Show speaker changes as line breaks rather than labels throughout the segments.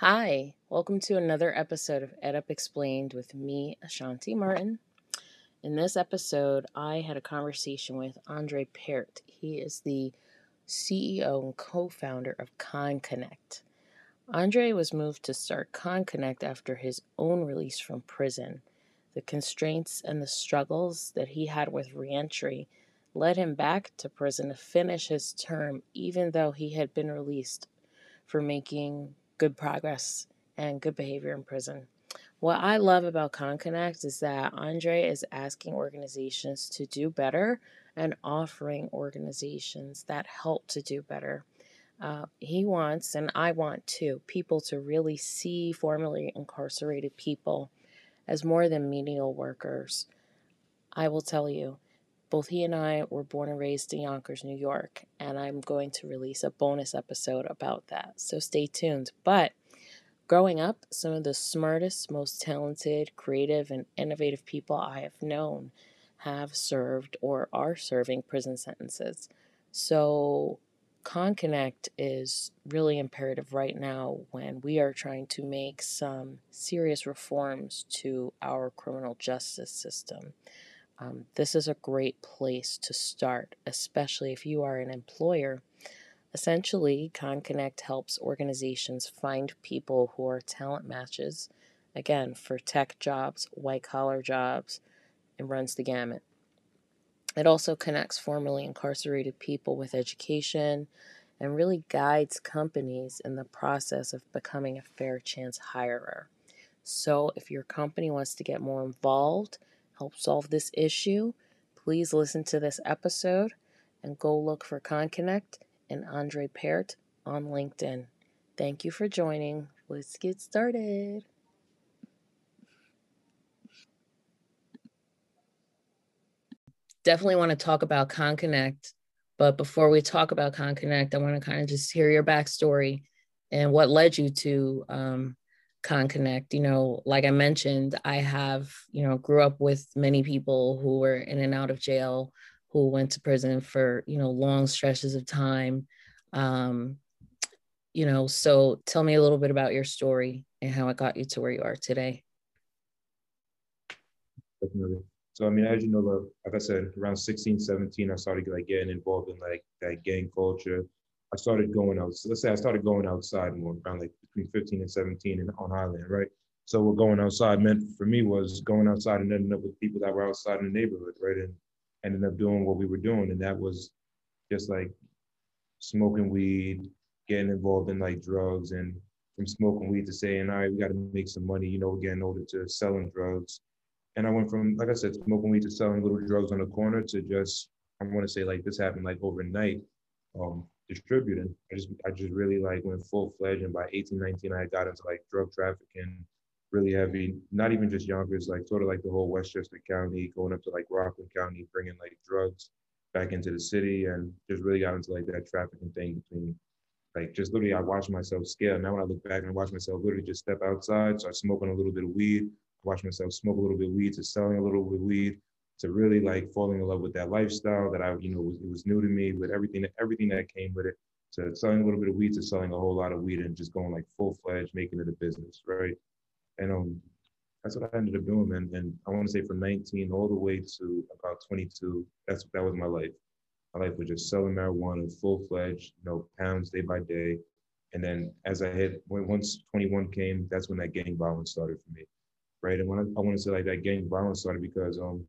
Hi, welcome to another episode of EdUp Explained with me, Ashanti Martin. In this episode, I had a conversation with Andre Peart. He is the CEO and co founder of ConConnect. Andre was moved to start ConConnect after his own release from prison. The constraints and the struggles that he had with reentry led him back to prison to finish his term, even though he had been released for making good progress and good behavior in prison. What I love about ConConnect is that Andre is asking organizations to do better and offering organizations that help to do better. Uh, he wants, and I want too, people to really see formerly incarcerated people as more than menial workers. I will tell you, both he and I were born and raised in Yonkers, New York, and I'm going to release a bonus episode about that. So stay tuned. But growing up, some of the smartest, most talented, creative, and innovative people I have known have served or are serving prison sentences. So ConConnect is really imperative right now when we are trying to make some serious reforms to our criminal justice system. Um, this is a great place to start, especially if you are an employer. Essentially, ConConnect helps organizations find people who are talent matches, again, for tech jobs, white collar jobs, and runs the gamut. It also connects formerly incarcerated people with education and really guides companies in the process of becoming a fair chance hirer. So, if your company wants to get more involved, help solve this issue, please listen to this episode and go look for ConConnect and Andre Peart on LinkedIn. Thank you for joining. Let's get started. Definitely want to talk about ConConnect, but before we talk about ConConnect, I want to kind of just hear your backstory and what led you to um, ConConnect. You know, like I mentioned, I have, you know, grew up with many people who were in and out of jail, who went to prison for, you know, long stretches of time. Um, you know, so tell me a little bit about your story and how it got you to where you are today.
Definitely. So, I mean, as you know, like I said, around 16, 17, I started like getting involved in like that gang culture. I started going out. So let's say I started going outside more around like between 15 and 17 and on Highland, right? So what going outside meant for me was going outside and ending up with people that were outside in the neighborhood, right? And ended up doing what we were doing. And that was just like smoking weed, getting involved in like drugs and from smoking weed to saying, all right, we got to make some money, you know, getting older to selling drugs. And I went from, like I said, smoking weed to selling little drugs on the corner to just, I want to say like this happened like overnight. Um, distributing. I just I just really like went full fledged, and by 18, 19, I got into like drug trafficking, really heavy. Not even just Yonkers, like sort of like the whole Westchester County, going up to like Rockland County, bringing like drugs back into the city, and just really got into like that trafficking thing between. Like just literally, I watched myself scale. Now when I look back and watch myself literally just step outside, start smoking a little bit of weed, watch myself smoke a little bit of weed to selling a little bit of weed, to really like falling in love with that lifestyle that I, you know, it was new to me with everything, everything that came with it, to selling a little bit of weed to selling a whole lot of weed and just going like full fledged, making it a business, right? And um, that's what I ended up doing, man. And I want to say from 19 all the way to about 22, that's that was my life. My life was just selling marijuana, full fledged, you know, pounds day by day. And then as I hit, when once 21 came, that's when that gang violence started for me, right? And when I, I want to say like that gang violence started because um,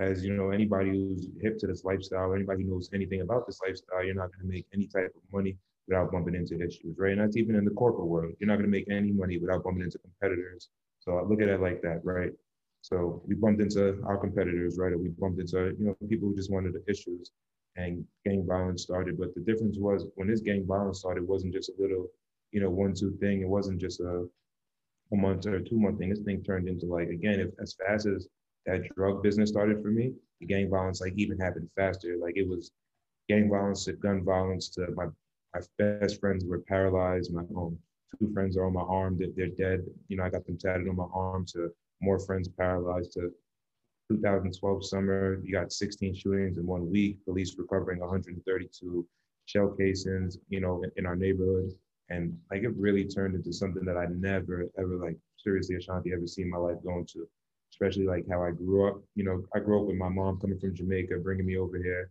as you know, anybody who's hip to this lifestyle, anybody who knows anything about this lifestyle, you're not going to make any type of money without bumping into issues, right? And that's even in the corporate world. You're not going to make any money without bumping into competitors. So I look at it like that, right? So we bumped into our competitors, right? Or we bumped into, you know, people who just wanted the issues and gang violence started. But the difference was when this gang violence started, it wasn't just a little, you know, one, two thing. It wasn't just a, a month or two month thing. This thing turned into like, again, if, as fast as that drug business started for me, the gang violence like even happened faster. Like it was gang violence to gun violence to my my best friends were paralyzed. My own two friends are on my arm that they're, dead. You know, I got them tatted on my arm to more friends paralyzed to 2012 summer. You got 16 shootings in one week. Police recovering 132 shell casings, you know, in, in our neighborhood. And like it really turned into something that I never ever like seriously Ashanti ever seen my life going to. Especially like how I grew up. You know, I grew up with my mom coming from Jamaica, bringing me over here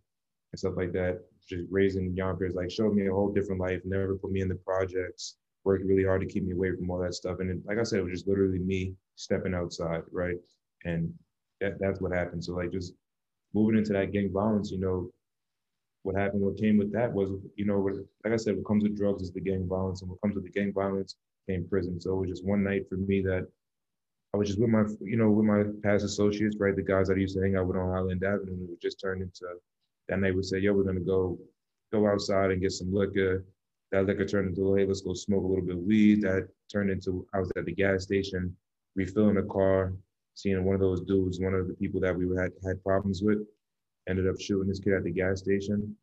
and stuff like that. Just raising Yonkers, like showed me a whole different life. Never put me in the projects. Worked really hard to keep me away from all that stuff. And like I said, it was just literally me stepping outside, right? And that, that's what happened. So like just moving into that gang violence, you know, what happened, what came with that was, you know, like I said, what comes with drugs is the gang violence, and what comes with the gang violence came prison. So it was just one night for me that I was just with my, you know, with my past associates, right, the guys that I used to hang out with on Highland Avenue, it just turned into that night. We said, "Yo, we're gonna go, go outside and get some liquor." That liquor turned into, "Hey, let's go smoke a little bit of weed." That turned into, I was at the gas station, refilling the car, seeing one of those dudes, one of the people that we had had problems with, ended up shooting this kid at the gas station.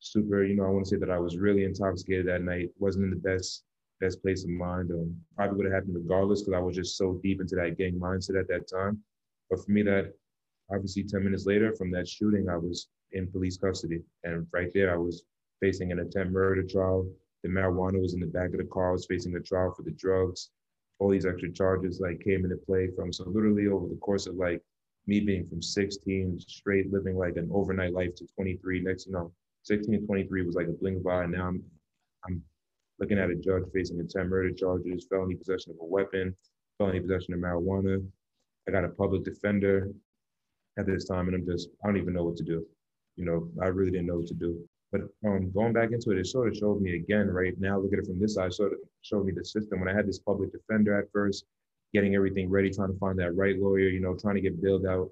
Super, you know, I want to say that I was really intoxicated that night. wasn't in the best best place of mind. Um, probably would have happened regardless because I was just so deep into that gang mindset at that time. But for me, that obviously 10 minutes later from that shooting, I was in police custody. And right there, I was facing an attempt murder trial. The marijuana was in the back of the car. I was facing a trial for the drugs. All these extra charges like came into play from. So literally over the course of like me being from 16 straight living like an overnight life to 23 next you know 16 to 23 was like a blink of eye now i'm i'm looking at a judge facing attempt murder charges felony possession of a weapon felony possession of marijuana i got a public defender at this time and i'm just i don't even know what to do you know i really didn't know what to do but um, going back into it, it sort of showed me again, right now, look at it from this side, sort of showed me the system. When I had this public defender at first, getting everything ready, trying to find that right lawyer, you know, trying to get billed out.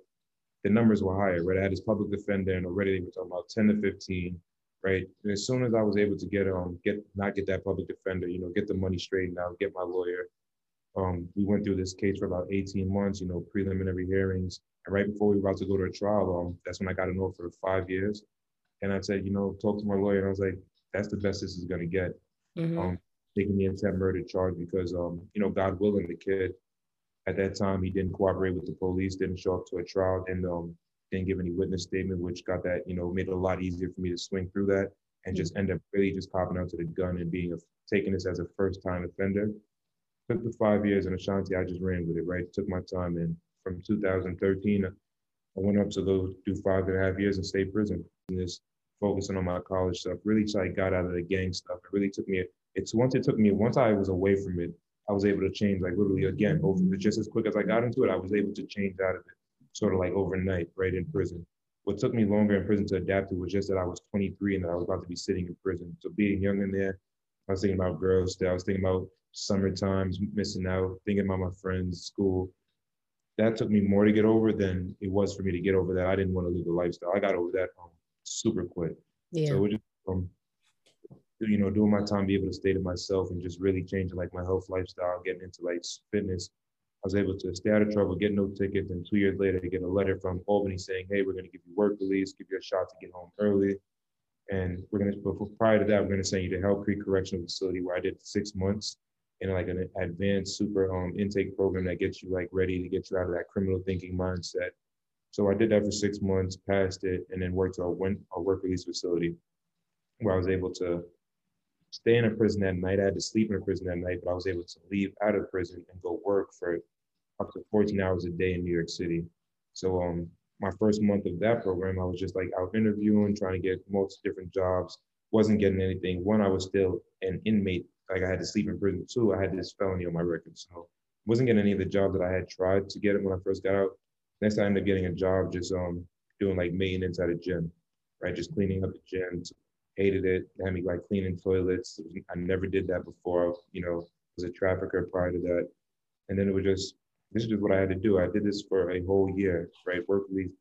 The numbers were higher, right? I had this public defender and already they were talking about 10 to 15, right? And as soon as I was able to get um get not get that public defender, you know, get the money straightened out, get my lawyer. Um, we went through this case for about 18 months, you know, preliminary hearings. And right before we were about to go to a trial, um, that's when I got an offer for five years. And I said, you know, talk to my lawyer. And I was like, that's the best this is gonna get. Mm-hmm. Um, taking the attempt murder charge because um, you know, God willing, the kid at that time, he didn't cooperate with the police, didn't show up to a trial, and um, didn't give any witness statement, which got that, you know, made it a lot easier for me to swing through that and just end up really just popping out to the gun and being a, taking this as a first time offender. Took the five years in Ashanti, I just ran with it, right? Took my time and from 2013, I went up to go do five and a half years in state prison. And just focusing on my college stuff, really so I got out of the gang stuff. It really took me, it's once it took me, once I was away from it, I was able to change like literally again over just as quick as I got into it, I was able to change out of it sort of like overnight, right in prison. What took me longer in prison to adapt to was just that I was 23 and that I was about to be sitting in prison. So being young in there, I was thinking about girls, I was thinking about summer times, missing out, thinking about my friends, school. That took me more to get over than it was for me to get over that. I didn't want to live the lifestyle. I got over that um, super quick. Yeah. So just um, you know, doing my time, be able to stay to myself and just really changing like my health lifestyle, getting into like fitness. I was able to stay out of trouble, get no tickets, and two years later, to get a letter from Albany saying, "Hey, we're going to give you work release, give you a shot to get home early, and we're going to." But prior to that, we're going to send you to Hale Creek Correctional Facility, where I did six months in like an advanced super um, intake program that gets you like ready to get you out of that criminal thinking mindset. So I did that for six months, passed it, and then worked to a, a work release facility, where I was able to stay in a prison at night. I had to sleep in a prison at night, but I was able to leave out of prison and go work for up to 14 hours a day in New York City. So um, my first month of that program, I was just like out interviewing, trying to get most different jobs. Wasn't getting anything. One, I was still an inmate. Like I had to sleep in prison. Two, I had this felony on my record. So wasn't getting any of the jobs that I had tried to get when I first got out. Next I ended up getting a job just um doing like maintenance at a gym, right? Just cleaning up the gym, hated it. Had me like cleaning toilets. I never did that before. You know, was a trafficker prior to that. And then it was just, this is just what I had to do. I did this for a whole year, right? Work release.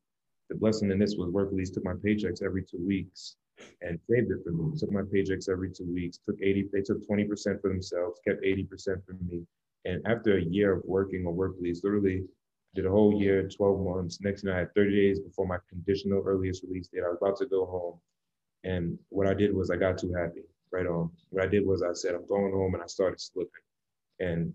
The blessing in this was work release took my paychecks every two weeks and saved it for me. Took my paychecks every two weeks. Took 80, they took 20% for themselves, kept 80% for me. And after a year of working on work release, literally did a whole year, 12 months. Next thing I had 30 days before my conditional earliest release date. I was about to go home. And what I did was I got too happy right on. What I did was I said, I'm going home and I started slipping. And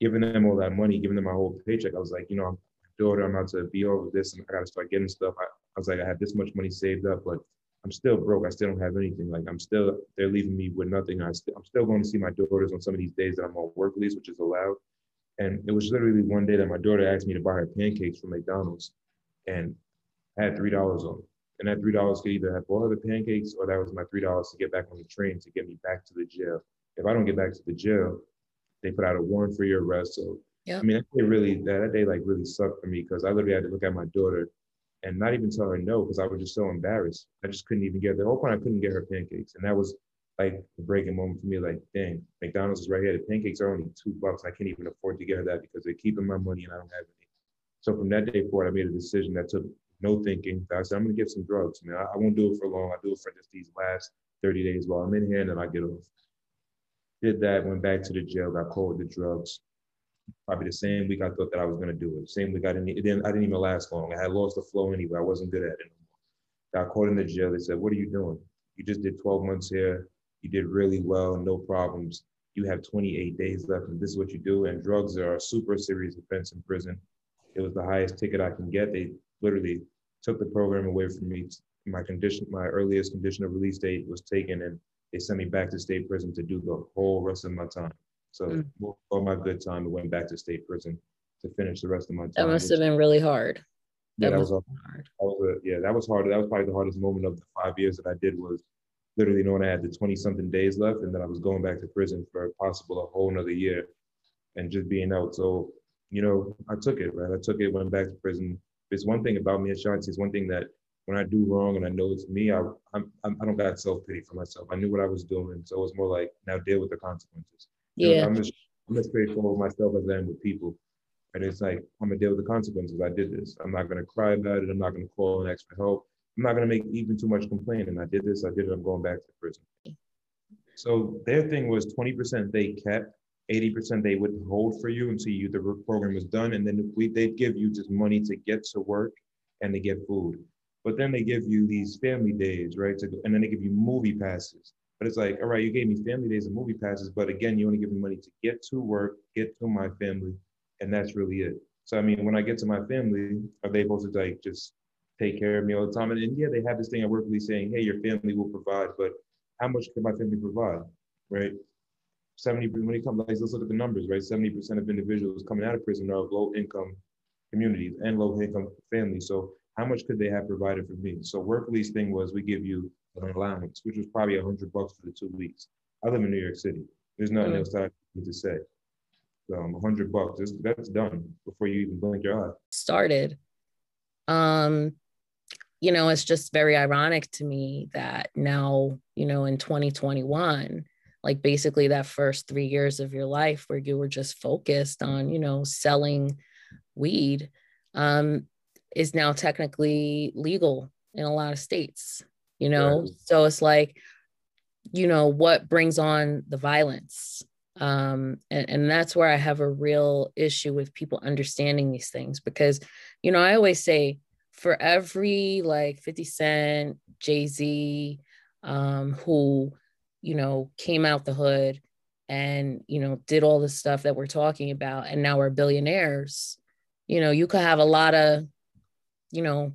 giving them all that money, giving them my whole paycheck, I was like, you know, daughter, I'm about to be over this and I gotta start getting stuff. I, I was like, I had this much money saved up, but I'm still broke. I still don't have anything. Like I'm still, they're leaving me with nothing. I st- I'm still going to see my daughters on some of these days that I'm on work lease, which is allowed. And it was literally one day that my daughter asked me to buy her pancakes from McDonald's, and I had three dollars on. And that three dollars could either have bought her the pancakes or that was my three dollars to get back on the train to get me back to the jail. If I don't get back to the jail, they put out a warrant for your arrest. So
Yeah.
I mean, that day really that, that day like really sucked for me because I literally had to look at my daughter and not even tell her no because I was just so embarrassed. I just couldn't even get the whole point. I couldn't get her pancakes, and that was like the breaking moment for me. Like, dang, McDonald's is right here. The pancakes are only two bucks. I can't even afford to get her that because they're keeping my money and I don't have any. So from that day forward, I made a decision that took no thinking. I said, I'm gonna get some drugs. Man, I, I won't do it for long. I do it for just these last 30 days while I'm in here, and then I get off. Did that, went back to the jail, got caught with the drugs. Probably the same week I thought that I was gonna do it. Same week I didn't, it didn't, I didn't even last long. I had lost the flow anyway. I wasn't good at it. Got caught in the jail. They said, "What are you doing? You just did 12 months here. You did really well, no problems. You have 28 days left, and this is what you do." And drugs are a super serious offense in prison. It was the highest ticket I can get. They literally took the program away from me. My condition, my earliest condition of release date was taken, and they sent me back to state prison to do the whole rest of my time. So
Mm.
all my good time, I went back to state prison to finish the rest of my time.
That must have been really hard.
yeah,
that
that was,
have hard.
that was a, yeah, that was hard. That was probably the hardest moment of the five years that I did was literally knowing I had the 20 something days left and then I was going back to prison for possible a whole nother year and just being out. So, you know, I took it, right? I took it, went back to prison. It's one thing about me, Ashanti, it's one thing that when I do wrong and I know it's me, I, I'm, I'm, I don't got self pity for myself. I knew what I was doing. So it was more like, now deal with the consequences. You know,
Yeah.
I'm just, I'm as straightforward with myself as I am with people. And it's like, I'm gonna deal with the consequences. I did this. I'm not gonna cry about it. I'm not gonna call and ask for help. I'm not gonna make even too much complaining. I did this, I did it, I'm going back to prison. So their thing was 20% they kept, 80% they would hold for you until you the program was done. And then they'd give you just money to get to work and to get food. But then they give you these family days, right? To, and then they give you movie passes. But it's like, all right, you gave me family days and movie passes, but again, you only give me money to get to work, get to my family, and that's really it. So I mean, when I get to my family, are they supposed to like just take care of me all the time? And, and yeah, they have this thing at work saying, hey, your family will provide, but how much can my family provide, right? 70 when it comes, like, let's look at the numbers, right? 70% of individuals coming out of prison are of low income communities and low income families. So how much could they have provided for me? So work lease thing was we give you an allowance, which was probably a hundred bucks for the two weeks. I live in New York City. There's nothing
Mm.
else that I need to say. Um, a hundred bucks, that's, that's done before you even blink your eye.
started. Um, you know, it's just very ironic to me that now, you know, in 2021, like basically that first three years of your life where you were just focused on, you know, selling weed, um, is now technically legal in a lot of states, you know?
Right.
So it's like, you know, what brings on the violence? um and, and that's where i have a real issue with people understanding these things because you know i always say for every like 50 cent jay-z um who you know came out the hood and you know did all the stuff that we're talking about and now we're billionaires you know you could have a lot of you know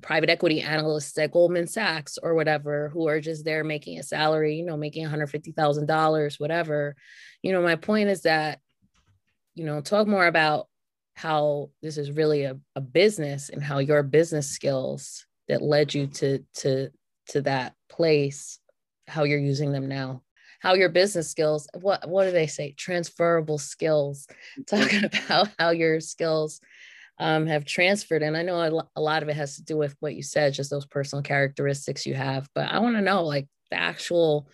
private equity analysts at Goldman Sachs or whatever who are just there making a salary, you know, making $150,000, whatever. You know, my point is that, you know, talk more about how this is really a, a business and how your business skills that led you to to to that place, how you're using them now. How your business skills, what what do they say? Transferable skills. Talking about how your skills um, have transferred. And I know a, a lot of it has to do with what you said, just those personal characteristics you have. But I want to know like the actual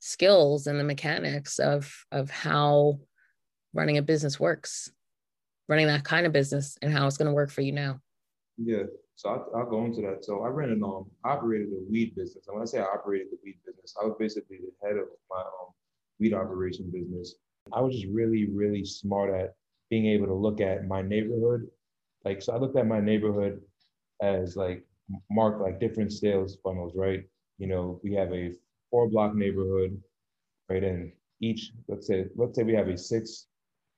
skills and the mechanics of of how running a business works, running that kind of business, and how it's going to work for you now.
Yeah. So I'll, I'll go into that. So I ran an um operated a weed business. And when I say I operated the weed business, I was basically the head of my um weed operation business. I was just really, really smart at being able to look at my neighborhood. Like so I looked at my neighborhood as like mark like different sales funnels, right? You know, we have a four block neighborhood, right? And each, let's say, let's say we have a six,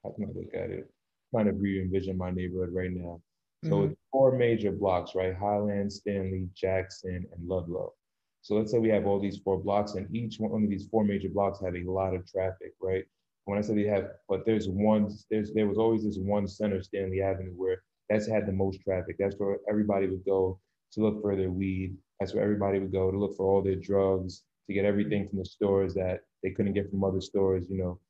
how can I look at it? trying to re-envision my neighborhood right now. So
Mhm.
it's four major blocks, right? Highland, Stanley, Jackson, and Ludlow. So let's say we have all these four blocks, and each one of these four major blocks have a lot of traffic, right? When I say they have, but there's one, there's there was always this one center, Stanley Avenue, where that's had the most traffic. That's where everybody would go to look for their weed. That's where everybody would go to look for all their drugs, to get everything from the stores that they couldn't get from other stores, you know.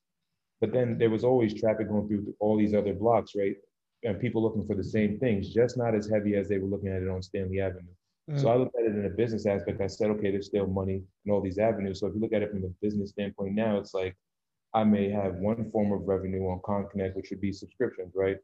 But then there was always traffic going through all these other blocks, right? And people looking for the same things, just not as heavy as they were looking at it on Stanley Avenue. Mm. So I looked at it in a business aspect. I said, okay, there's still money in all these avenues. So if you look at it from a business standpoint now, it's like I may have one form of revenue on ConConnect, which would be subscriptions, right?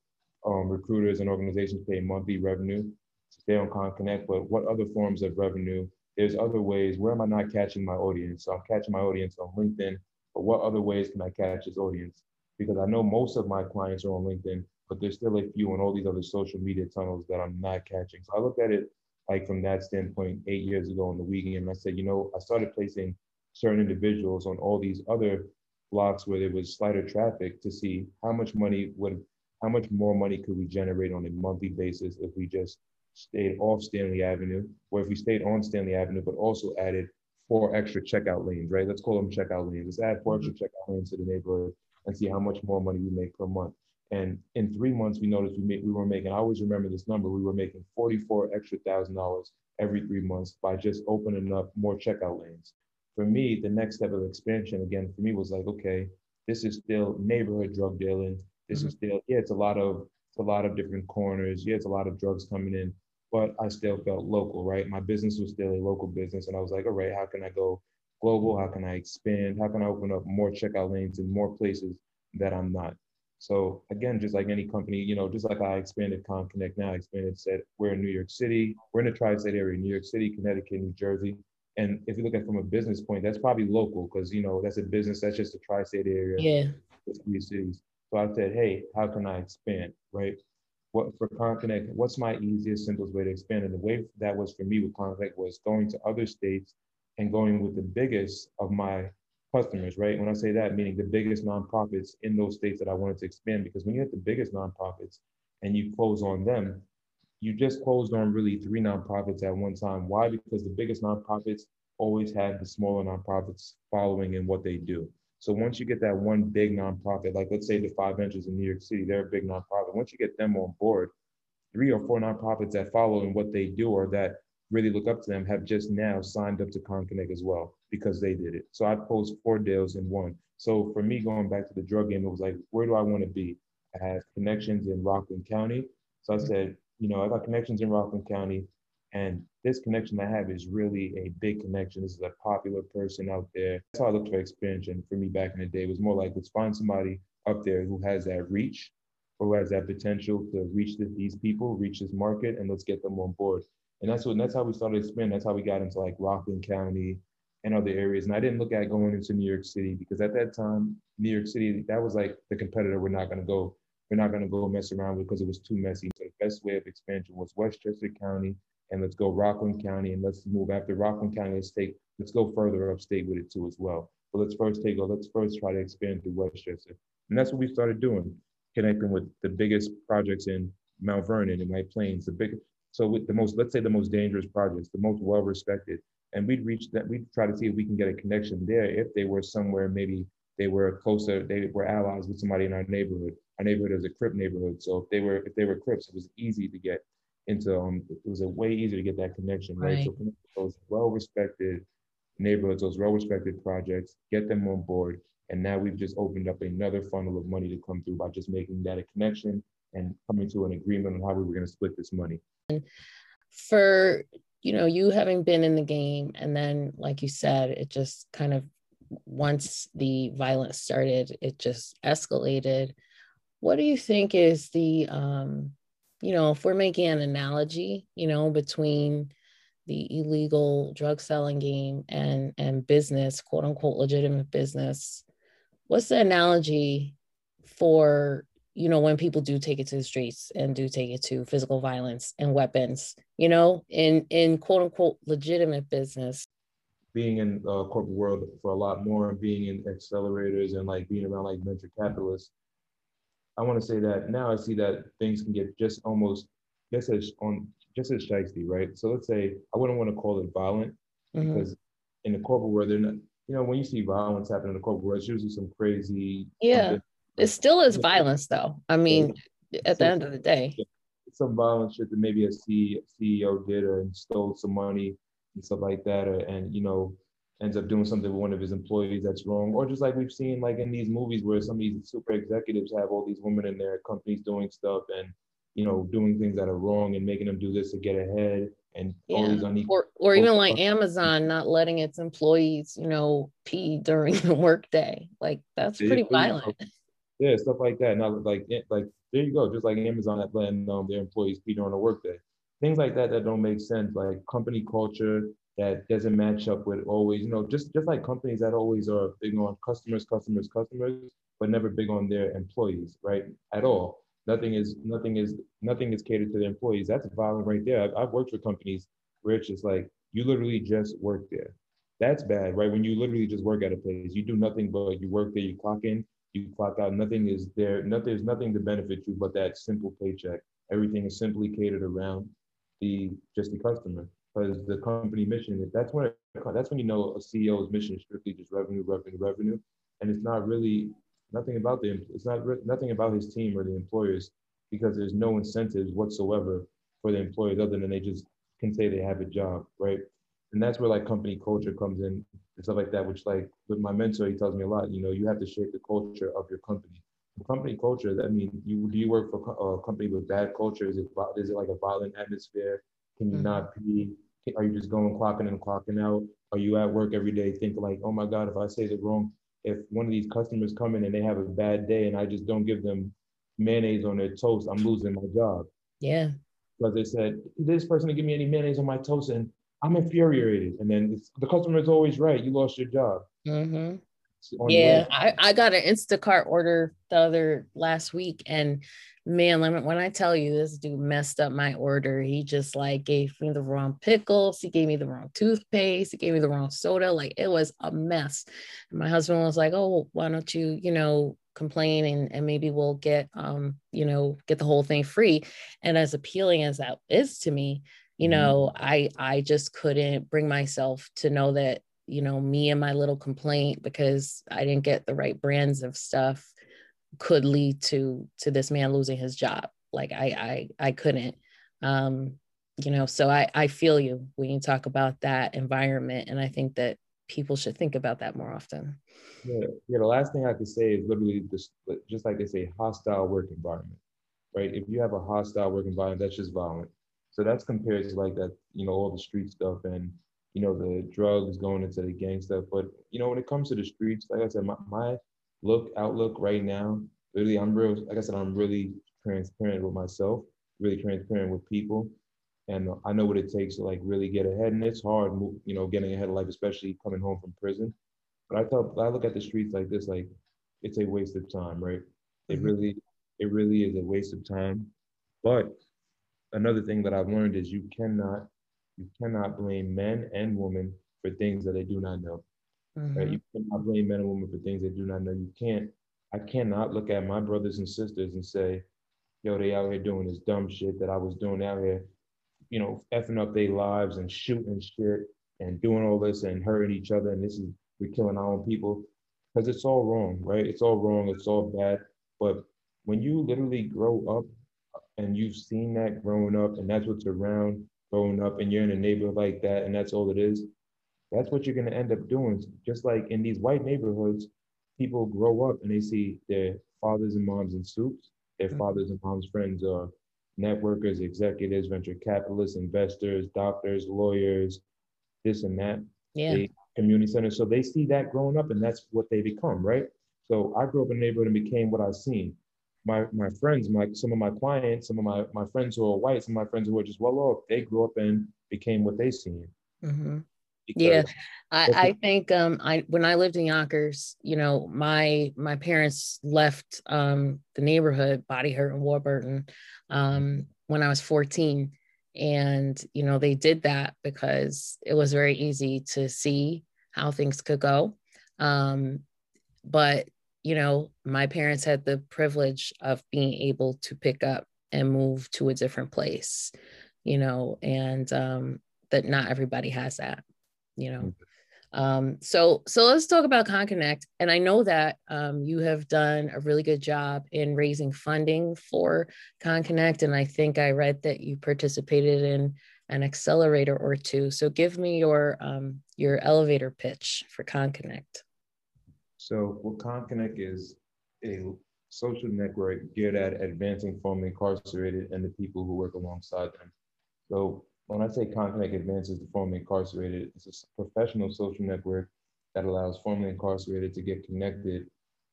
Um, recruiters and organizations pay monthly revenue to stay on ConConnect, but what other forms of revenue? There's other ways. Where am I not catching my audience? So I'm catching my audience on LinkedIn, but what other ways can I catch this audience? Because I know most of my clients are on LinkedIn, but there's still a few on all these other social media tunnels that I'm not catching. So I looked at it like from that standpoint eight years ago on the weekend. And I said, you know, I started placing certain individuals on all these other blocks where there was slighter traffic to see how much money would, how much more money could we generate on a monthly basis if we just stayed off Stanley Avenue, or if we stayed on Stanley Avenue, but also added four extra checkout lanes, right? Let's call them checkout lanes. Let's add 4 extra mm-hmm. checkout lanes to the neighborhood and see how much more money we make per month. And in three months, we noticed we made, we were making, I always remember this number, we were making 44 extra thousand dollars every three months by just opening up more checkout lanes. For me, the next step of expansion, again, for me was like, okay, this is still neighborhood drug dealing. This mm-hmm. is still, yeah, it's a lot of, it's a lot of different corners. Yeah, it's a lot of drugs coming in, but I still felt local, right? My business was still a local business. And I was like, all right, how can I go global? How can I expand? How can I open up more checkout lanes in more places that I'm not? So again, just like any company, you know, just like I expanded ConConnect now, I expanded said we're in New York City, we're in the tri-state area, New York City, Connecticut, New Jersey. And if you look at it from a business point, that's probably local because you know that's a business that's just a tri-state area.
Yeah.
Three cities. So I said, hey, how can I expand? Right. What for ConConnect, what's my easiest, simplest way to expand? And the way that was for me with ConConnect was going to other states and going with the biggest of my customers, right? When I say that, meaning the biggest nonprofits in those states that I wanted to expand, because when you hit the biggest nonprofits and you close on them, you just closed on really three nonprofits at one time. Why? Because the biggest nonprofits always have the smaller nonprofits following in what they do. So once you get that one big nonprofit, like let's say the Five Ventures in New York City, they're a big nonprofit. Once you get them on board, three or four nonprofits that follow in what they do or that really look up to them have just now signed up to ConConnect as well because they did it. So I posed four deals in one. So for me, going back to the drug game, it was like, where do I want to be? I have connections in Rockland County. So I mm-hmm. said, you know, I got connections in Rockland County, and this connection I have is really a big connection. This is a popular person out there. That's how I looked for expansion for me back in the day. It was more like let's find somebody up there who has that reach or who has that potential to reach the, these people, reach this market, and let's get them on board. And that's what that's how we started expanding. That's how we got into like Rockland County and other areas. And I didn't look at going into New York City because at that time, New York City, that was like the competitor we're not gonna go, we're not gonna go mess around with because it was too messy. So the best way of expansion was Westchester County and let's go Rockland County and let's move after Rockland County, let's take, let's go further upstate with it too as well. But let's first take, let's first try to expand to Westchester. And that's what we started doing, connecting with the biggest projects in Mount Vernon and White Plains, the big, so with the most, let's say the most dangerous projects, the most well-respected, and we'd reach that, we'd try to see if we can get a connection there if they were somewhere, maybe they were closer, they were allies with somebody in our neighborhood. Our neighborhood is a Crip neighborhood. So if they were, if they were Crips, it was easy to get into, um, it was a way easier to get that connection, right? right. So those well-respected neighborhoods, those well-respected projects, get them on board. And now we've just opened up another funnel of money to come through by just making that a connection and coming to an agreement on how we were going to split this money.
For you know, you having been in the game, and then, like you said, it just kind of once the violence started, it just escalated. What do you think is the, um, you know, if we're making an analogy, you know, between the illegal drug selling game and and business, quote unquote, legitimate business, what's the analogy for you know, when people do take it to the streets and do take it to physical violence and weapons, you know, in in quote unquote legitimate business.
Being in uh, corporate world for a lot more, being in accelerators and like being around like venture capitalists, I want to say that now I see that things can get just almost just as on just as shiesty, right? So let's say I wouldn't want to call it violent, mm-hmm. because in the corporate world, they're not. You know, when you see violence happen in the corporate world, it's usually some crazy.
Yeah, it still is violence, though. I mean, at the end of the day,
some violent shit that maybe a CEO did or stole some money and stuff like that, or and you know ends up doing something with one of his employees that's wrong, or just like we've seen like in these movies where some of these super executives have all these women in their companies doing stuff and you know doing things that are wrong and making them do this to get ahead and
yeah. all these unequal or or even like Amazon not letting its employees you know pee during the workday. Like that's pretty violent.
Yeah, stuff like that. Not like like there you go, just like Amazon not letting um, their employees pee during the workday. Things like that that don't make sense, like company culture that doesn't match up with always, you know, just just like companies that always are big on customers, customers, customers, but never big on their employees, right? At all. Nothing is nothing is nothing is catered to the employees. That's violent right there. I've, I've worked for companies where it's just like you literally just work there. That's bad, right? When you literally just work at a place, you do nothing but you work there, you clock in, you clock out. Nothing is there. Nothing there's nothing to benefit you but that simple paycheck. Everything is simply catered around the just the customer because the company mission that's when that's when you know a CEO's mission is strictly just revenue, revenue, revenue, and it's not really nothing about the it's not nothing about his team or the employers because there's no incentives whatsoever for the employers other than they just can say they have a job, right? And that's where like company culture comes in and stuff like that. Which like with my mentor, he tells me a lot. You know, you have to shape the culture of your company. Company culture. That means you do you work for a company with bad culture? Is it is it like a violent atmosphere? Can you mm-hmm. not be are you just going clocking in and clocking out? Are you at work every day thinking like, oh my God, if I say it wrong, if one of these customers come in and they have a bad day and I just don't give them mayonnaise on their toast, I'm losing my job.
Yeah.
Because they said, this person didn't give me any mayonnaise on my toast and I'm infuriated. And then the customer is always right. You lost your job.
Mm-hmm. Yeah, I, I got an Instacart order the other last week and man, when I tell you this dude messed up my order, he just like gave me the wrong pickles, he gave me the wrong toothpaste, he gave me the wrong soda. Like it was a mess. And my husband was like, Oh, why don't you, you know, complain and, and maybe we'll get um, you know, get the whole thing free. And as appealing as that is to me, you mm-hmm. know, I I just couldn't bring myself to know that, you know, me and my little complaint because I didn't get the right brands of stuff could lead to to this man losing his job. Like i i i couldn't. Um you know so i i feel you when you talk about that environment and i think that people should think about that more often.
Yeah yeah the last thing i could say is literally just just like they say hostile work environment right? If you have a hostile work environment that's just violent so that's compared to like that you know all the street stuff and you know the drugs going into the gang stuff but you know when it comes to the streets like i said my, my look outlook right now, really, I'm real. Like I said, I'm really transparent with myself, really transparent with people, and I know what it takes to like really get ahead. And it's hard, you know, getting ahead of life, especially coming home from prison. But I tell, I look at the streets like this, like it's a waste of time, right? It mm-hmm. really, it really is a waste of time. But another thing that I've learned is you cannot, you cannot blame men and women for things that they do not know. Mm-hmm. Right? You cannot blame men and women for things they do not know. You can't. I cannot look at my brothers and sisters and say, "Yo, they out here doing this dumb shit that I was doing out here, you know, effing up their lives and shooting shit and doing all this and hurting each other. And this is we're killing our own people because it's all wrong, right? It's all wrong. It's all bad. But when you literally grow up and you've seen that growing up, and that's what's around growing up, and you're in a neighborhood like that, and that's all it is that's what you're going to end up doing. Just like in these white neighborhoods, people grow up and they see their fathers and moms in suits. Their mm-hmm. fathers and moms' friends are networkers, executives, venture capitalists, investors, doctors, lawyers, this and that.
Yeah. They,
community centers. So they see that growing up and that's what they become, right? So I grew up in a neighborhood and became what I've seen. My my friends, my some of my clients, some of my, my friends who are white, some of my friends who are just well off, they grew up and became what they seen.
Mm-hmm. Yeah i i think um i when i lived in yonkers you know my my parents left um the neighborhood body hurt and warburton um when i was 14 and you know they did that because it was very easy to see how things could go. Um but you know my parents had the privilege of being able to pick up and move to a different place you know and um that not everybody has that you know. Mm-hmm. Um, so so let's talk about ConConnect. And I know that um, you have done a really good job in raising funding for ConConnect. And I think I read that you participated in an accelerator or two. So give me your um, your elevator pitch for ConConnect.
So what ConConnect is a social network geared at advancing formerly incarcerated and the people who work alongside them. So when I say ConConnect advances the formerly incarcerated, it's a professional social network that allows formerly incarcerated to get connected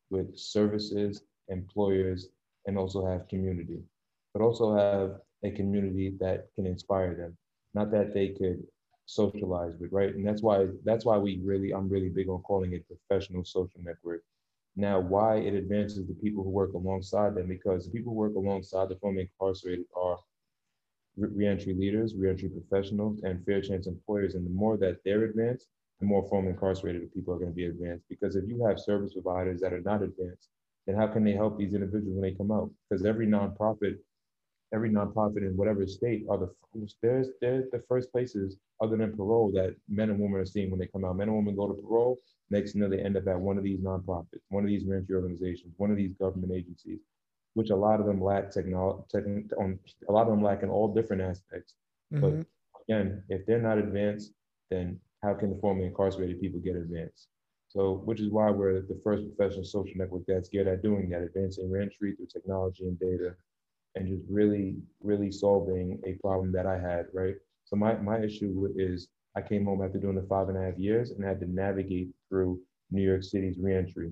with services, employers, and also have community, but also have a community that can inspire them, not that they could socialize with, right? And that's why that's why we really I'm really big on calling it professional social network. Now, why it advances the people who work alongside them, because the people who work alongside the formerly incarcerated are reentry leaders, reentry professionals, and fair chance employers. And the more that they're advanced, the more formerly incarcerated people are going to be advanced. Because if you have service providers that are not advanced, then how can they help these individuals when they come out? Because every nonprofit, every nonprofit in whatever state are the there's they're the first places other than parole that men and women are seeing when they come out. Men and women go to parole, next thing they end up at one of these nonprofits, one of these reentry organizations, one of these government agencies which a lot of them lack technology, on a lot of them lack in all different aspects. Mm-hmm. But again, if they're not advanced, then how can the formerly incarcerated people get advanced? So, which is why we're the first professional social network that's geared at doing that, advancing reentry through technology and data, and just really, really solving a problem that I had, right? So my, my issue is I came home after doing the five and a half years and had to navigate through New York City's reentry.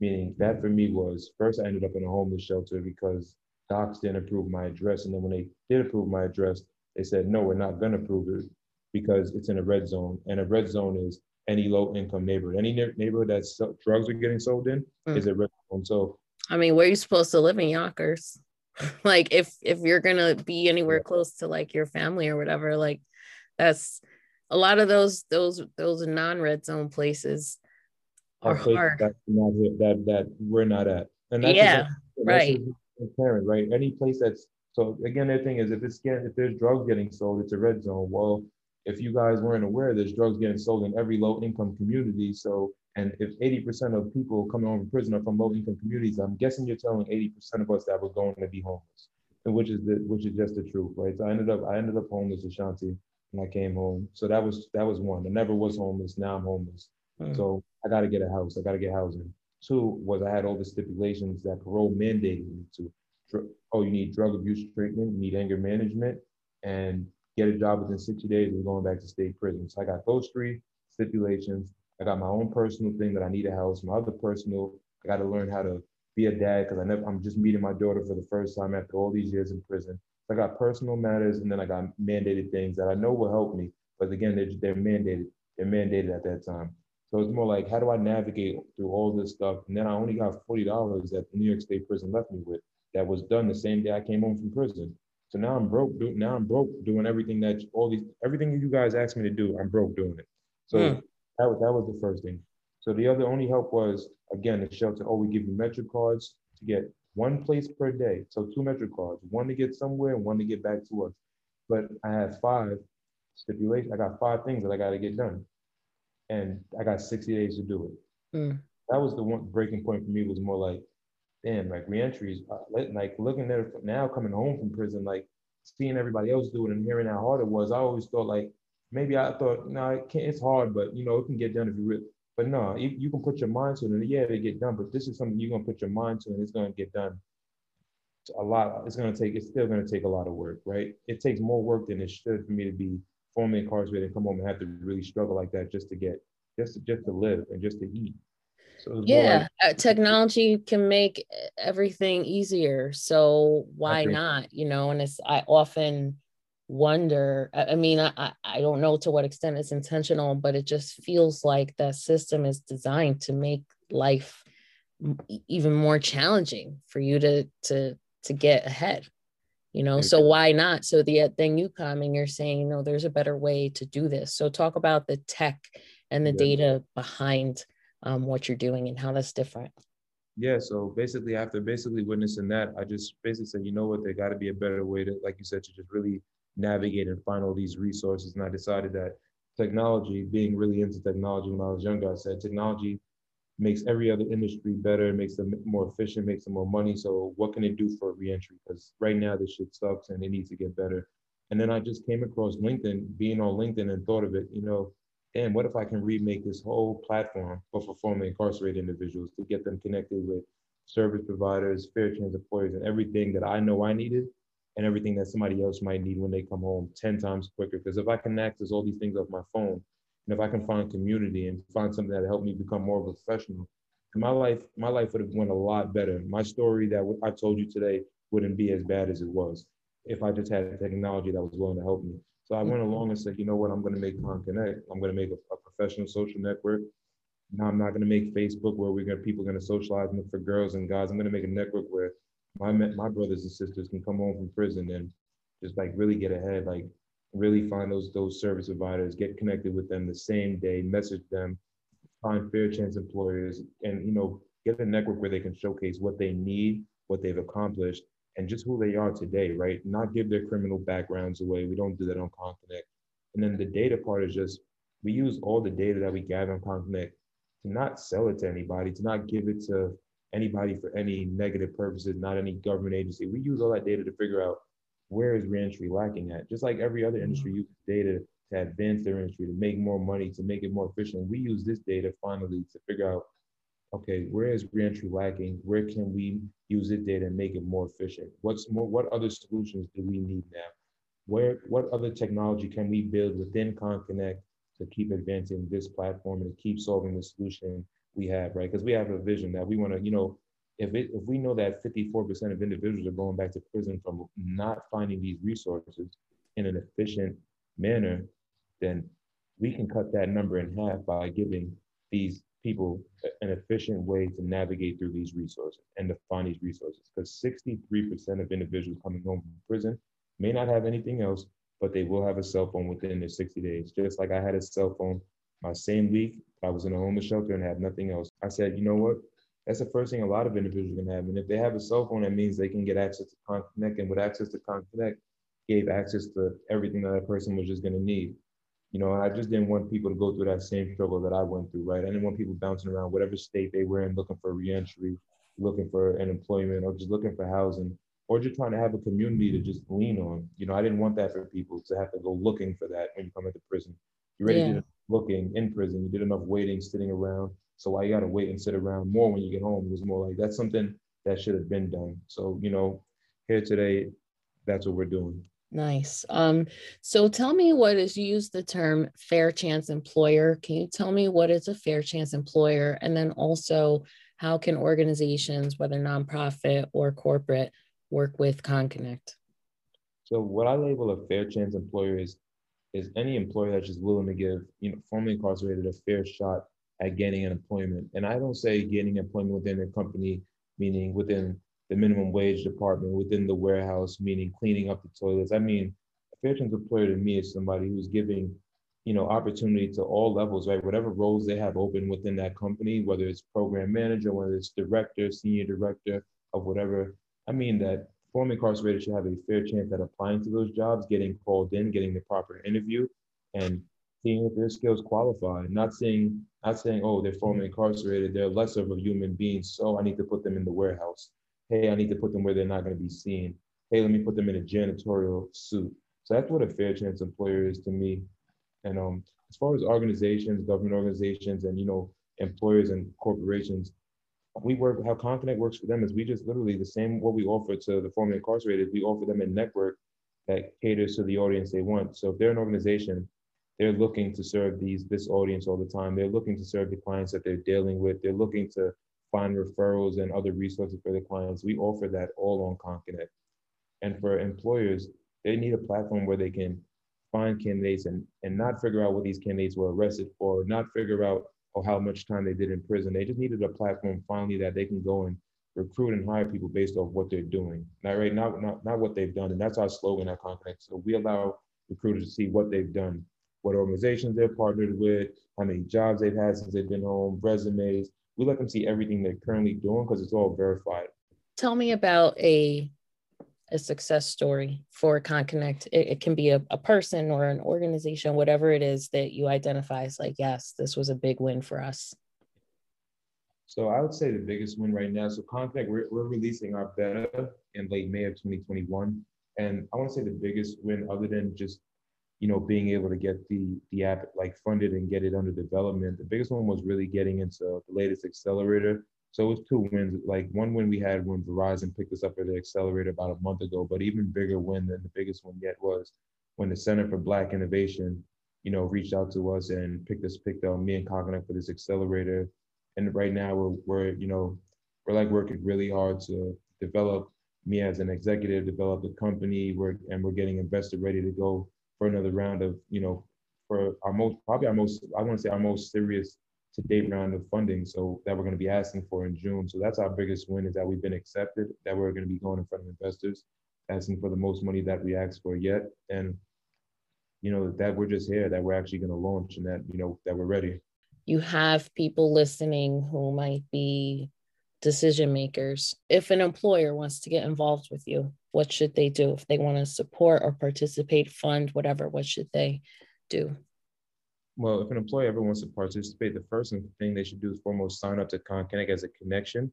Meaning that for me was first I ended up in a homeless shelter because DOCCS didn't approve my address. And then when they did approve my address, they said, no, we're not gonna approve it because it's in a red zone. And a red zone is any low income neighborhood. Any neighborhood that drugs are getting sold in mm. is a red zone. So
I mean, where are you supposed to live in Yonkers? like if if you're gonna be anywhere close to like your family or whatever, like that's a lot of those those those non-red zone places
are hard. That, that that we're not at.
And that's yeah, just, right.
Parent, right? Any place that's so again, the thing is, if it's getting, if there's drugs getting sold, it's a red zone. Well, if you guys weren't aware, there's drugs getting sold in every low income community. So, and if 80% of people coming home from prison are from low income communities, I'm guessing you're telling 80% of us that we're going to be homeless, and which is the which is just the truth, right? So I ended up I ended up homeless, Ashanti, when I came home. So that was that was one. I never was homeless. Now I'm homeless. Mm. So I got to get a house. I got to get housing. Two was I had all the stipulations that parole mandated me to. Oh, you need drug abuse treatment, you need anger management, and get a job within 60 days of going back to state prison. So I got those three stipulations. I got my own personal thing that I need a house. My other personal, I got to learn how to be a dad because I never, I'm just meeting my daughter for the first time after all these years in prison. So I got personal matters, and then I got mandated things that I know will help me. But again, they're, they're mandated. They're mandated at that time. So it's more like, how do I navigate through all this stuff? And then I only got $40 that the New York State prison left me with that was done the same day I came home from prison. So now I'm broke. Do, now I'm broke doing everything that all these, everything you guys asked me to do, I'm broke doing it. So mm. That, was, that was the first thing. So the other only help was, again, the shelter, oh, we give you Metro cards to get one place per day. So two Metro cards, one to get somewhere and one to get back to us. But I had five stipulations. I got five things that I got to get done and I got 60 days to do it. Mm. That was the one breaking point for me was more like, damn, like reentries, uh, like looking at it now coming home from prison, like seeing everybody else do it and hearing how hard it was. I always thought like, maybe I thought, no, it can't, it's hard, but you know, it can get done if you really, but no, you, you can put your mind to it and yeah, they get done, but this is something you're gonna put your mind to and it's gonna get done a lot. It's gonna take, it's still gonna take a lot of work, right? It takes more work than it should for me to be formerly incarcerated and come home and have to really struggle like that just to get just to, just to live and just to eat.
So yeah, like, uh, technology can make everything easier. So why not? You know, and it's I often wonder. I mean, I I don't know to what extent it's intentional, but it just feels like that system is designed to make life even more challenging for you to to to get ahead you know? So why not? So the then you come and you're saying no there's a better way to do this. So talk about the tech and the yeah. data behind um, what you're doing and how that's different.
Yeah so basically after basically witnessing that i just basically said you know what? There got to be a better way to like you said to just really navigate and find all these resources and i decided that technology, being really into technology when I was younger, I said technology makes every other industry better, makes them more efficient, makes them more money. So what can it do for reentry? Because right now this shit sucks and it needs to get better. And then I just came across LinkedIn, being on LinkedIn and thought of it, you know, and what if I can remake this whole platform for formerly incarcerated individuals to get them connected with service providers, fair chance employers, and everything that I know I needed and everything that somebody else might need when they come home 10 times quicker. Because if I can access all these things off my phone, and if I can find community and find something that helped me become more of a professional, my life, my life would have went a lot better. My story that I told you today wouldn't be as bad as it was if I just had technology that was willing to help me. So I went along and said, you know what, I'm going to make Con Connect. I'm going to make a, a, professional social network. Now I'm not going to make Facebook where we're going people are going to socialize and look for girls and guys. I'm going to make a network where my my brothers and sisters can come home from prison and just like really get ahead, like really find those those service providers, get connected with them the same day, message them, find fair chance employers, and you know get a network where they can showcase what they need, what they've accomplished, and just who they are today, right? Not give their criminal backgrounds away. We don't do that on ConConnect. And then the data part is just we use all the data that we gather on ConConnect to not sell it to anybody, to not give it to anybody for any negative purposes, not any government agency. We use all that data to figure out where is reentry lacking at. Just like every other industry mm-hmm. uses data to advance their industry, to make more money, to make it more efficient. We use this data finally to figure out, okay, where is reentry lacking? Where can we use this data and make it more efficient? What's more, what other solutions do we need now? Where, what other technology can we build within ConConnect to keep advancing this platform and to keep solving the solution we have, right? Because we have a vision that we want to, you know, if it, if we know that 54% of individuals are going back to prison from not finding these resources in an efficient manner, then we can cut that number in half by giving these people an efficient way to navigate through these resources and to find these resources. Because 63% of individuals coming home from prison may not have anything else, but they will have a cell phone within their 60 days. Just like I had a cell phone my same week, I was in a homeless shelter and had nothing else. I said, you know what? That's the first thing a lot of individuals can have. And if they have a cell phone, that means they can get access to ConConnect. And with access to ConConnect, gave access to everything that a person was just going to need. You know, and I just didn't want people to go through that same struggle that I went through, right? I didn't want people bouncing around whatever state they were in, looking for reentry, looking for an employment, or just looking for housing, or just trying to have a community to just lean on. You know, I didn't want that for people to have to go looking for that when you come into prison. You already yeah. did looking in prison. You did enough waiting, sitting around. So why you got to wait and sit around more when you get home? It was more like that's something that should have been done. So you know, here today, that's what we're doing.
Nice. Um, so tell me what is you use the term fair chance employer. Can you tell me what is a fair chance employer? And then also how can organizations, whether nonprofit or corporate, work with ConConnect?
So what I label a fair chance employer is is any employer that's just willing to give, you know, formerly incarcerated a fair shot at gaining an employment. And I don't say getting employment within a company, meaning within the minimum wage department, within the warehouse, meaning cleaning up the toilets. I mean, a fair chance employer to me is somebody who's giving, you know, opportunity to all levels, right? Whatever roles they have open within that company, whether it's program manager, whether it's director, senior director of whatever. I mean that formerly incarcerated should have a fair chance at applying to those jobs, getting called in, getting the proper interview, and seeing if their skills qualify. Not saying, not saying, oh, they're formerly incarcerated, they're less of a human being, so I need to put them in the warehouse. Hey, I need to put them where they're not going to be seen. Hey, let me put them in a janitorial suit. So that's what a fair chance employer is to me. And um, as far as organizations, government organizations, and you know, employers and corporations, we work how ConConnect works for them is we just literally the same what we offer to the formerly incarcerated, we offer them a network that caters to the audience they want. So if they're an organization, they're looking to serve these this audience all the time. They're looking to serve the clients that they're dealing with. They're looking to find referrals and other resources for the clients. We offer that all on ConConnect. And for employers, they need a platform where they can find candidates and, and not figure out what these candidates were arrested for, not figure out or how much time they did in prison. They just needed a platform finally that they can go and recruit and hire people based off what they're doing. Not right, not, not, not what they've done. And that's our slogan at ConConnect. So we allow recruiters to see what they've done, what organizations they're partnered with, how many jobs they've had since they've been home, resumes. We let them see everything they're currently doing because it's all verified.
Tell me about a a success story for ConConnect? It, it can be a, a person or an organization, whatever it is that you identify as like, yes, this was a big win for us.
So I would say the biggest win right now. So ConConnect, we're, we're releasing our beta in late May of 2021. And I want to say the biggest win, other than just you know being able to get the the app like funded and get it under development, the biggest one was really getting into the latest accelerator. So it was two wins. Like one win we had when Verizon picked us up for the accelerator about a month ago, but even bigger win than the biggest one yet was when the Center for Black Innovation, you know, reached out to us and picked us, picked up me and ConConnect for this accelerator and right now we're, we're you know we're like working really hard to develop me as an executive develop the company we're, and we're getting invested ready to go for another round of you know for our most probably our most i want to say our most serious to date round of funding so that we're going to be asking for in june so that's our biggest win is that we've been accepted that we're going to be going in front of investors asking for the most money that we asked for yet and you know that we're just here that we're actually going to launch and that you know that we're ready
you have people listening who might be decision makers. If an employer wants to get involved with you, what should they do? If they want to support or participate, fund, whatever, what should they do?
Well, if an employer ever wants to participate, the first thing they should do is foremost sign up to ConConnect as a connection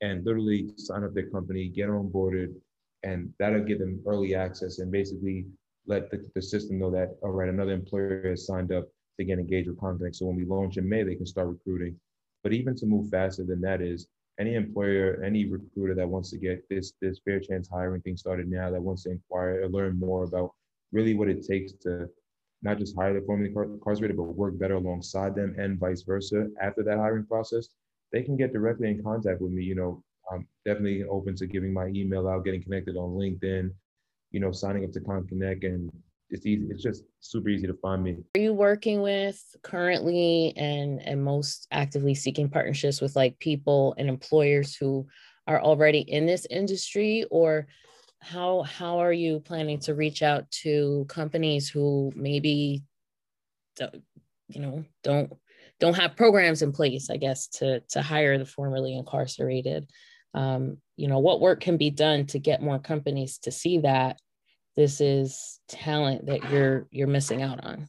and literally sign up their company, get onboarded, and that'll give them early access and basically let the, the system know that, all right, another employer has signed up to get engaged with ConConnect. So when we launch in May, they can start recruiting. But even to move faster than that is any employer, any recruiter that wants to get this this fair chance hiring thing started now, that wants to inquire or learn more about really what it takes to not just hire the formerly incarcerated, but work better alongside them and vice versa after that hiring process, they can get directly in contact with me. You know, I'm definitely open to giving my email out, getting connected on LinkedIn, you know, signing up to ConConnect and it's easy. It's just super easy to find me.
Are you working with currently and and most actively seeking partnerships with like people and employers who are already in this industry or how how are you planning to reach out to companies who maybe you know don't don't have programs in place i guess to to hire the formerly incarcerated? Um, you know what work can be done to get more companies to see that this is talent that you're you're missing out on?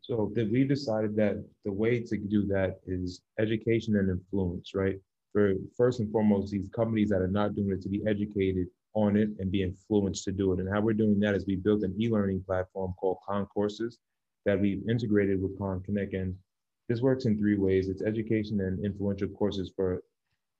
So that we decided that the way to do that is education and influence right? For first and foremost these companies that are not doing it to be educated on it and be influenced to do it and how we're doing that is we built an e-learning platform called concourses that we've integrated with ConConnect and this works in three ways it's education and influential courses for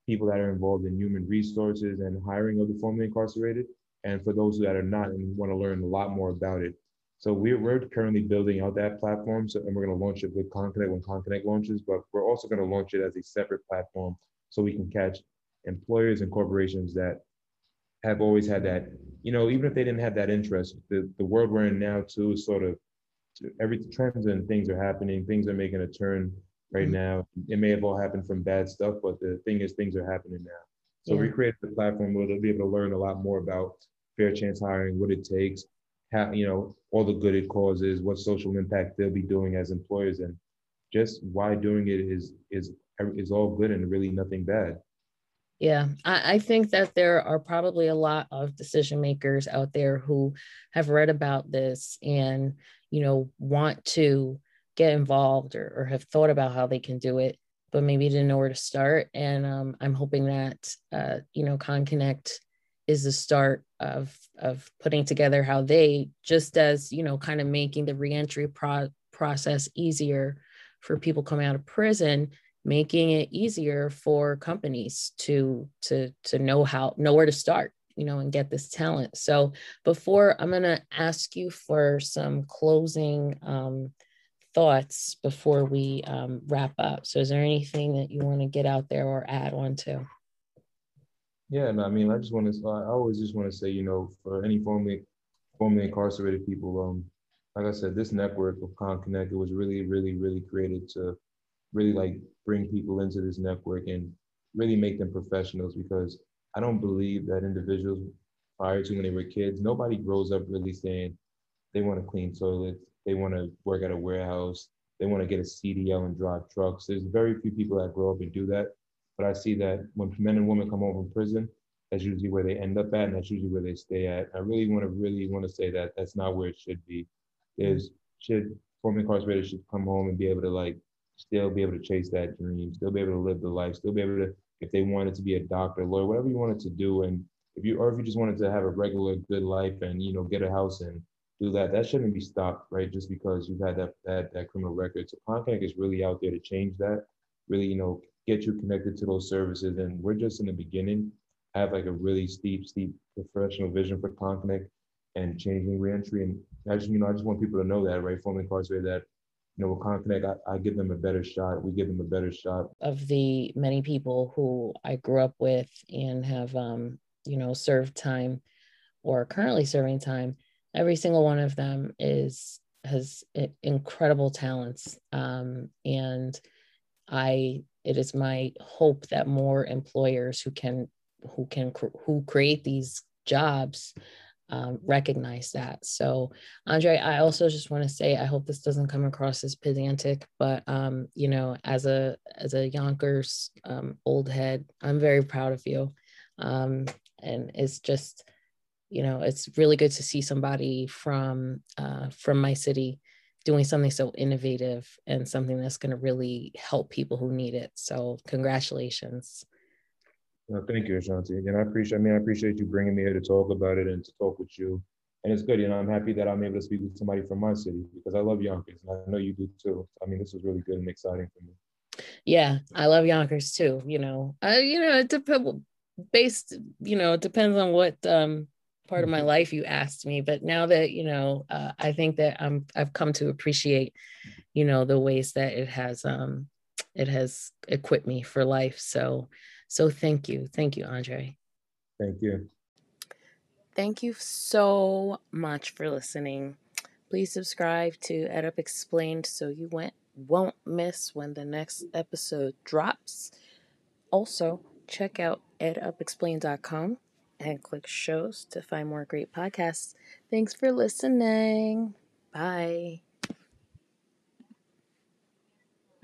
people that are involved in human resources and hiring of the formerly incarcerated and for those that are not and want to learn a lot more about it. So we're, we're currently building out that platform. So, and we're going to launch it with ConConnect when ConConnect launches, but we're also going to launch it as a separate platform so we can catch employers and corporations that have always had that, you know, even if they didn't have that interest, the, the world we're in now too is sort of every trends and things are happening. Things are making a turn right mm-hmm. now. It may have all happened from bad stuff, but the thing is things are happening now. So yeah. we created the platform where they'll be able to learn a lot more about fair chance hiring, what it takes, how, you know, all the good it causes, what social impact they'll be doing as employers, and just why doing it is is is all good and really nothing bad.
Yeah, I, I think that there are probably a lot of decision makers out there who have read about this and you know want to get involved or, or have thought about how they can do it, but maybe didn't know where to start. And um, I'm hoping that uh, you know ConConnect is the start of of putting together how they just as you know kind of making the reentry pro- process easier for people coming out of prison making it easier for companies to to to know how know where to start you know and get this talent. So before i'm going to ask you for some closing um, thoughts before we um, wrap up. So is there anything that you want to get out there or add on to?
Yeah, no, I mean, I just want to, I always just want to say, you know, for any formerly, formerly incarcerated people, um, like I said, this network of con ConConnect was really, really, really created to really like bring people into this network and really make them professionals because I don't believe that individuals prior to when they were kids, nobody grows up really saying they want to clean toilets, they want to work at a warehouse, they want to get a CDL and drive trucks. There's very few people that grow up and do that. But I see that when men and women come home from prison, that's usually where they end up at, and that's usually where they stay at. I really want to really want to say that that's not where it should be. There's should former incarcerated should come home and be able to like still be able to chase that dream, still be able to live the life, still be able to if they wanted to be a doctor, lawyer, whatever you wanted to do, and if you or if you just wanted to have a regular good life and you know get a house and do that, that shouldn't be stopped, right? Just because you've had that that, that criminal record. So Conconnect is really out there to change that, really, you know, get you connected to those services. And we're just in the beginning. I have like a really steep, steep professional vision for Conconnect and changing reentry. And just, you know, I just want people to know that, right? Formerly incarcerated that know, with Conconnect, I, I give them a better shot. We give them a better shot.
Of the many people who I grew up with and have, um, you know, served time or currently serving time, every single one of them is has incredible talents. Um, and I, it is my hope that more employers who can, who can, who create these jobs um, recognize that. So, Andre, I also just want to say I hope this doesn't come across as pedantic, but um, you know, as a as a Yonkers um, old head, I'm very proud of you, um, and it's just, you know, it's really good to see somebody from uh, from my city doing something so innovative and something that's going to really help people who need it. So, congratulations.
No, thank you, Ashanti. And I appreciate, I mean, I appreciate you bringing me here to talk about it and to talk with you. And it's good, you know, I'm happy that I'm able to speak with somebody from my city because I love Yonkers and I know you do too. I mean, this was really good and exciting for me.
Yeah, I love Yonkers too. You know, I, you know, it depends based, you know, it depends on what um part of my mm-hmm. life you asked me. But now that, you know, uh, I think that I'm I've come to appreciate, you know, the ways that it has um it has equipped me for life. So so thank you. Thank you, Andre.
Thank you.
Thank you so much for listening. Please subscribe to Ed Up Explained so you won't, won't miss when the next episode drops. Also, check out edupexplained.com and click shows to find more great podcasts. Thanks for listening. Bye.